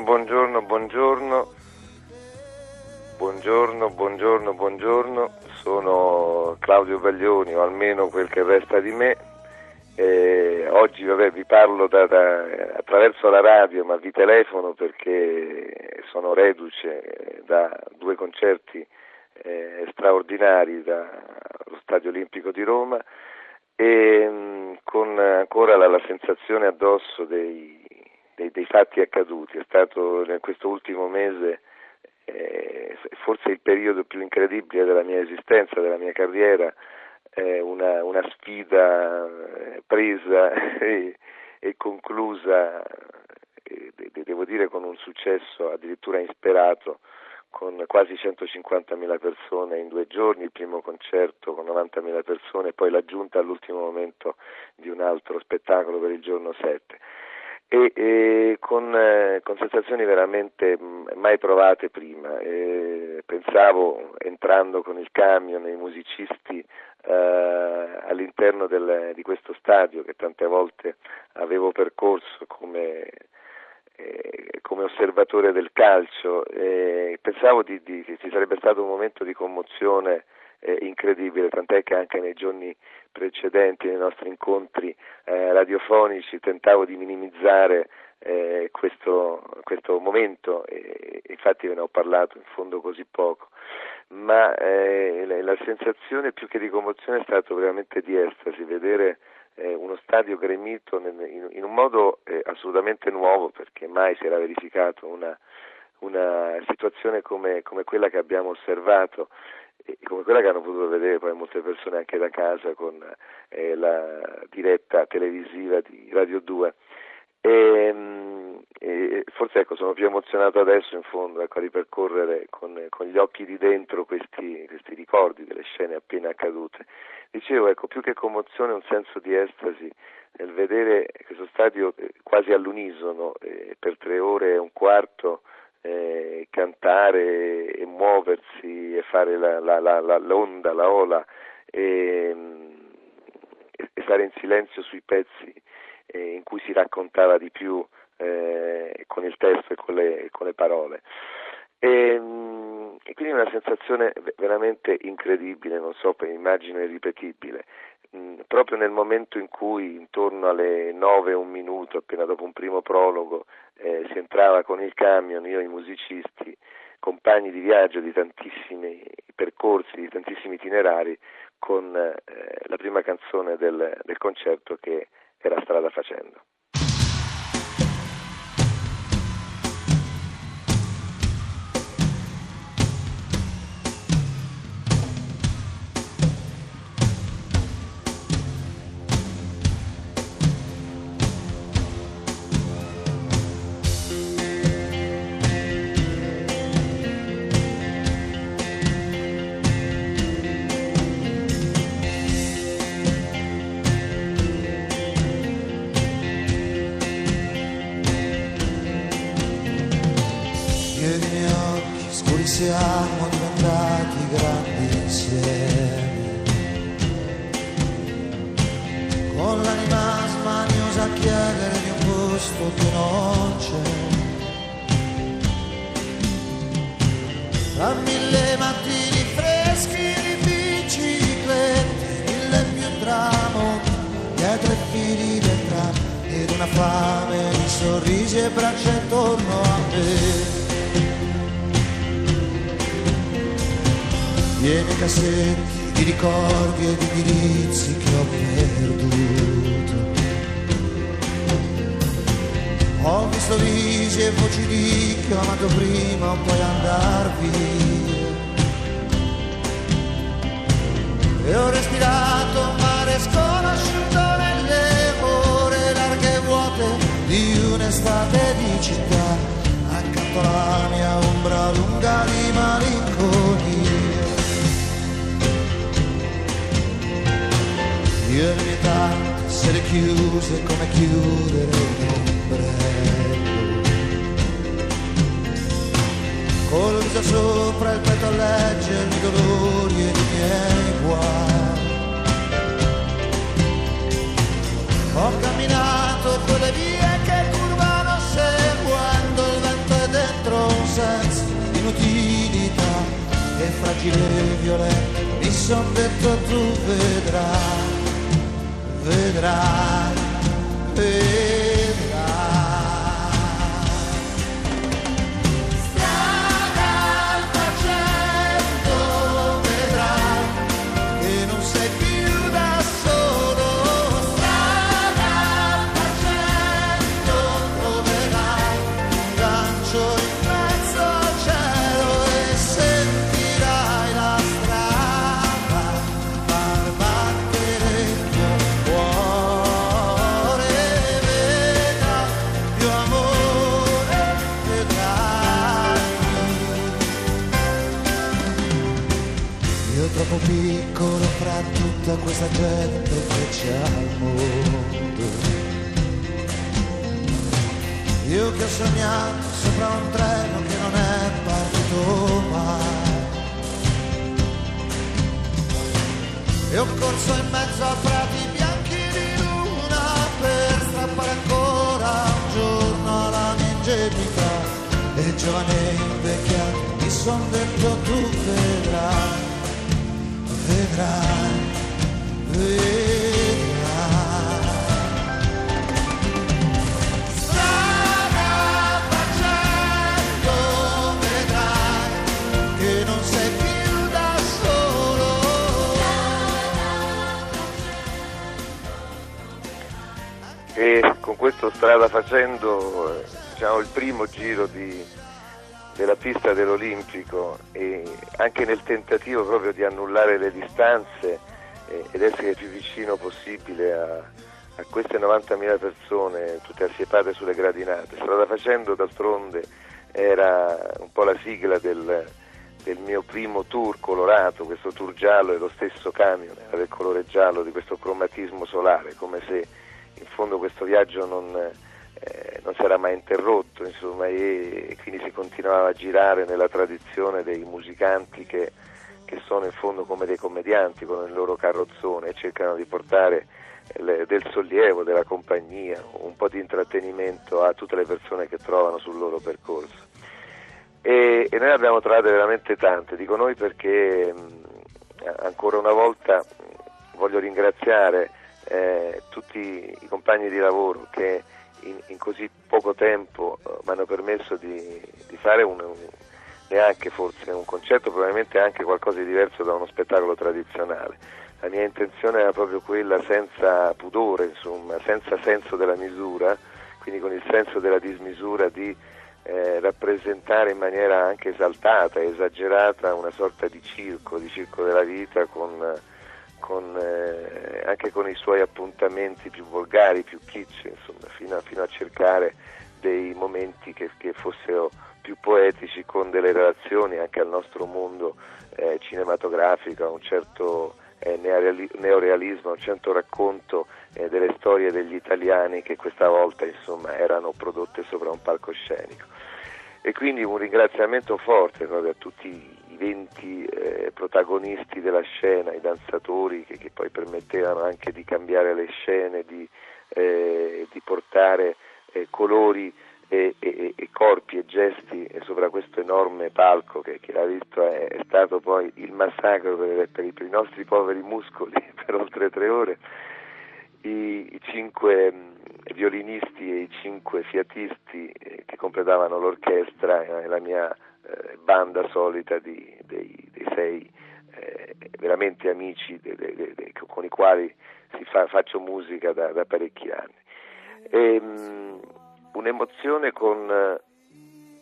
Buongiorno, buongiorno, buongiorno. Buongiorno, buongiorno, buongiorno. Sono Claudio Baglioni, o almeno quel che resta di me. Eh, oggi vabbè, vi parlo da, da, attraverso la radio, ma vi telefono perché sono reduce da due concerti eh, straordinari dallo Stadio Olimpico di Roma e mh, con ancora la, la sensazione addosso dei, dei, dei, fatti accaduti. È stato in questo ultimo mese eh, forse il periodo più incredibile della mia esistenza, della mia carriera, eh, una, una, sfida eh, presa e, e conclusa, e, devo dire con un successo addirittura insperato, con quasi 150.000 persone in due giorni, il primo concerto con 90.000 persone, poi l'aggiunta all'ultimo momento di un altro spettacolo per il giorno 7 e, e con, eh, con, sensazioni veramente mh, mai provate prima. E pensavo entrando con il camion e i musicisti eh, all'interno del, di questo stadio che tante volte avevo percorso come, eh, come osservatore del calcio, pensavo di, di, che ci sarebbe stato un momento di commozione eh, incredibile, tant'è che anche nei giorni precedenti, nei nostri incontri eh, radiofonici, tentavo di minimizzare eh, questo, questo, momento e infatti ve ne ho parlato in fondo così poco, ma eh, la, la, sensazione più che di commozione è stata veramente di estasi, vedere eh, uno stadio gremito in, in, in un modo eh, assolutamente nuovo perché mai si era verificato una, una situazione come, come quella che abbiamo osservato come quella che hanno potuto vedere poi molte persone anche da casa con eh, la diretta televisiva di Radio 2. E, mm, e, forse ecco, sono più emozionato adesso in fondo ecco, a ripercorrere con, con, gli occhi di dentro questi, questi, ricordi delle scene appena accadute. Dicevo, ecco, più che commozione un senso di estasi nel vedere questo stadio eh, quasi all'unisono eh, per tre ore e un quarto eh, cantare e muoversi e fare la, la, la, l'onda, la ola e, e, stare in silenzio sui pezzi eh, in cui si raccontava di più eh, con il testo e con le, con le parole. E, e, quindi una sensazione veramente incredibile, non so, immagino irripetibile. Mm, proprio nel momento in cui intorno alle nove e un minuto, appena dopo un primo prologo, eh, si entrava con il camion, io e i musicisti, compagni di viaggio di tantissimi percorsi, di tantissimi itinerari, con eh, la prima canzone del, del concerto che era Strada Facendo. Che non c'è. Tra mille mattini freschi di biciclette, mille più tramonti, dietro i fili del tram, ed una fame di sorrisi e braccia intorno a me. piene cassetti di ricordi e di indirizzi che ho perduto. Visto visi e voci di chi ho amato prima o poi andar via. E ho respirato un mare sconosciuto nelle ore larghe e vuote di un'estate di città. Accanto alla mia ombra lunga di malinconia. Io e le mie tante sere chiuse come chiudere un Col viso sopra il petto a leggermi i dolori e i miei guai. Ho camminato quelle vie che curvano seguendo il vento e dentro un senso di inutilità e fragile e violento mi son detto tu vedrai, vedrai, vedrai. Io che ho sognato sopra un treno che non è partito mai. E ho corso in mezzo a prati bianchi di luna per strappare ancora un giorno alla mia ingenuità. E giovane invecchiato mi son detto tu vedrai, vedrai. Strada facendo diciamo, il primo giro di- della pista dell'Olimpico e anche nel tentativo proprio di annullare le distanze eh, ed essere più vicino possibile a, a queste 90.000 persone tutte assiepate sulle gradinate. Strada facendo d'altronde era un po' la sigla del, del mio primo tour colorato, questo tour giallo è lo stesso camion, era del colore giallo di questo cromatismo solare, come se in fondo questo viaggio non, eh, non si era mai interrotto, insomma, e, quindi si continuava a girare nella tradizione dei musicanti che, che sono in fondo come dei commedianti con il loro carrozzone e cercano di portare eh, le- del sollievo, della compagnia, un po' di intrattenimento a tutte le persone che trovano sul loro percorso. E, e noi ne abbiamo trovate veramente tante, dico noi perché mh, ancora una volta voglio ringraziare eh, tutti i compagni di lavoro che in, in così poco tempo eh, mi hanno permesso di, di fare un, un- neanche forse un concerto, probabilmente anche qualcosa di diverso da uno spettacolo tradizionale. La mia intenzione era proprio quella senza pudore, insomma, senza senso della misura, quindi con il senso della dismisura di eh, rappresentare in maniera anche esaltata, esagerata una sorta di circo, di circo della vita con, con, eh, anche con i suoi appuntamenti più volgari, più kitsch, insomma, fino a, fino a cercare dei momenti che, che fossero più poetici con delle relazioni anche al nostro mondo eh, cinematografico, a un certo eh, neoreali- neorealismo, a un certo racconto eh, delle storie degli italiani che questa volta insomma erano prodotte sopra un palcoscenico. E quindi un ringraziamento forte proprio a tutti 20 eh, protagonisti della scena, i danzatori che, che poi permettevano anche di cambiare le scene, di, eh, di portare eh, colori e, e- e corpi e gesti sopra questo enorme palco che, che l'ha visto è, è stato poi il massacro per, per i, per i nostri poveri muscoli per oltre tre ore. I, i cinque mh, violinisti e i cinque fiatisti eh, che completavano l'orchestra e la mia eh, banda solita di, dei, dei sei eh, veramente amici de- de- de- con i quali fa- faccio musica da, da parecchi anni. E, mh, un'emozione con,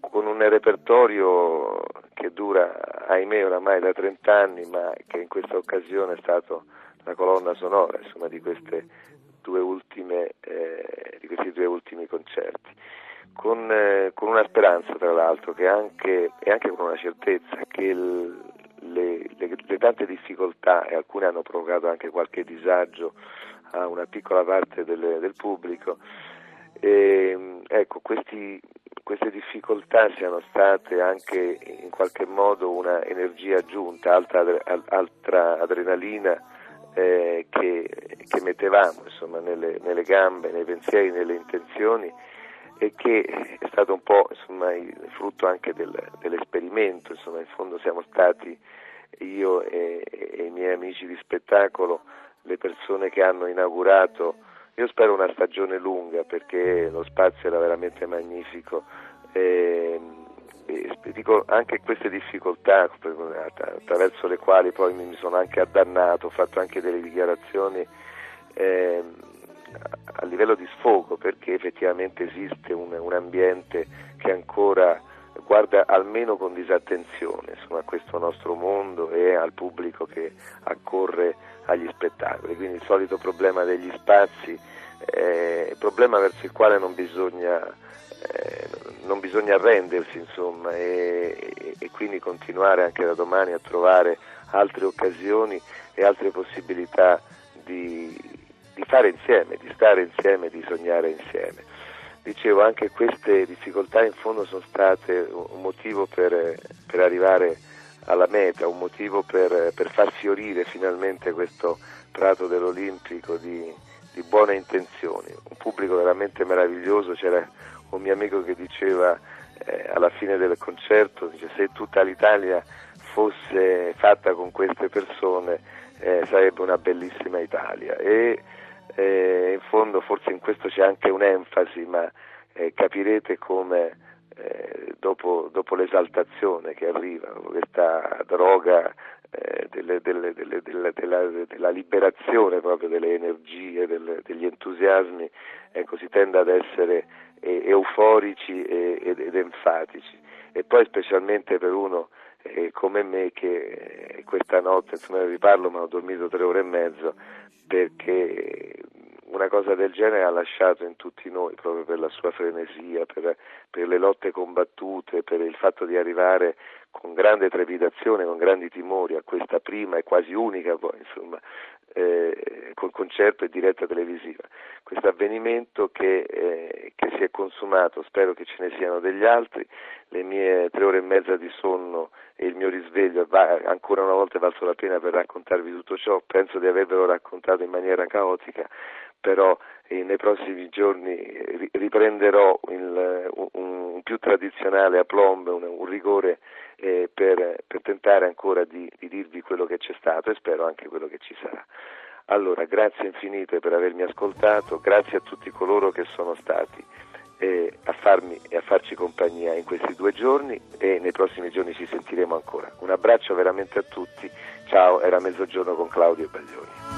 con un repertorio che dura, ahimè, oramai da 30 anni, ma che in questa occasione è stato la colonna sonora insomma, di, ultime, eh, di, questi due ultimi concerti. Con, eh, con, una speranza, tra l'altro, che anche, e anche con una certezza che il, le, le, le, tante difficoltà, e alcune hanno provocato anche qualche disagio a una piccola parte del, del pubblico, e, ecco, questi, queste difficoltà siano state anche in qualche modo una energia aggiunta, altra, altra adrenalina eh, che, che, mettevamo insomma, nelle, nelle, gambe, nei pensieri, nelle intenzioni e che è stato un po' insomma, il frutto anche del, dell'esperimento, insomma, in fondo siamo stati io e, e i miei amici di spettacolo le persone che hanno inaugurato io spero una stagione lunga perché lo spazio era veramente magnifico. E, e dico anche queste difficoltà attraverso le quali poi mi sono anche addannato, ho fatto anche delle dichiarazioni eh, a livello di sfogo perché effettivamente esiste un, un, ambiente che ancora guarda almeno con disattenzione insomma, a questo nostro mondo e al pubblico che accorre agli spettacoli. Quindi il solito problema degli spazi è un problema verso il quale non bisogna, eh, non bisogna arrendersi insomma, e, e quindi continuare anche da domani a trovare altre occasioni e altre possibilità di, di fare insieme, di stare insieme, di sognare insieme. Dicevo, anche queste difficoltà in fondo sono state un motivo per, per arrivare alla meta, un motivo per, per, far fiorire finalmente questo prato dell'Olimpico di, di buone intenzioni, un pubblico veramente meraviglioso, c'era un mio amico che diceva eh, alla fine del concerto, dice, se tutta l'Italia fosse fatta con queste persone eh, sarebbe una bellissima Italia e eh, in fondo forse in questo c'è anche un'enfasi, ma eh, capirete come eh, dopo, dopo, l'esaltazione che arriva, questa droga eh, delle, delle, delle, della, della, liberazione proprio delle energie, degli entusiasmi, ecco, si tende ad essere euforici ed, ed, enfatici. E poi specialmente per uno eh, come me che eh, questa notte, insomma vi parlo, ma ho dormito tre ore e mezzo perché una cosa del genere ha lasciato in tutti noi, proprio per la sua frenesia, per, per, le lotte combattute, per il fatto di arrivare con grande trepidazione, con grandi timori a questa prima e quasi unica poi, insomma, eh, col concerto e diretta televisiva. Questo avvenimento che, eh, che, si è consumato, spero che ce ne siano degli altri, le mie tre ore e mezza di sonno e il mio risveglio va, ancora una volta è valso la pena per raccontarvi tutto ciò, penso di avervelo raccontato in maniera caotica, però eh, nei prossimi giorni riprenderò il, un, un, più tradizionale aplomb, un, un rigore eh, per, per, tentare ancora di, di dirvi quello che c'è stato e spero anche quello che ci sarà. Allora, grazie infinite per avermi ascoltato, grazie a tutti coloro che sono stati eh, a farmi e a farci compagnia in questi due giorni e nei prossimi giorni ci sentiremo ancora. Un abbraccio veramente a tutti, ciao, era mezzogiorno con Claudio Baglioni.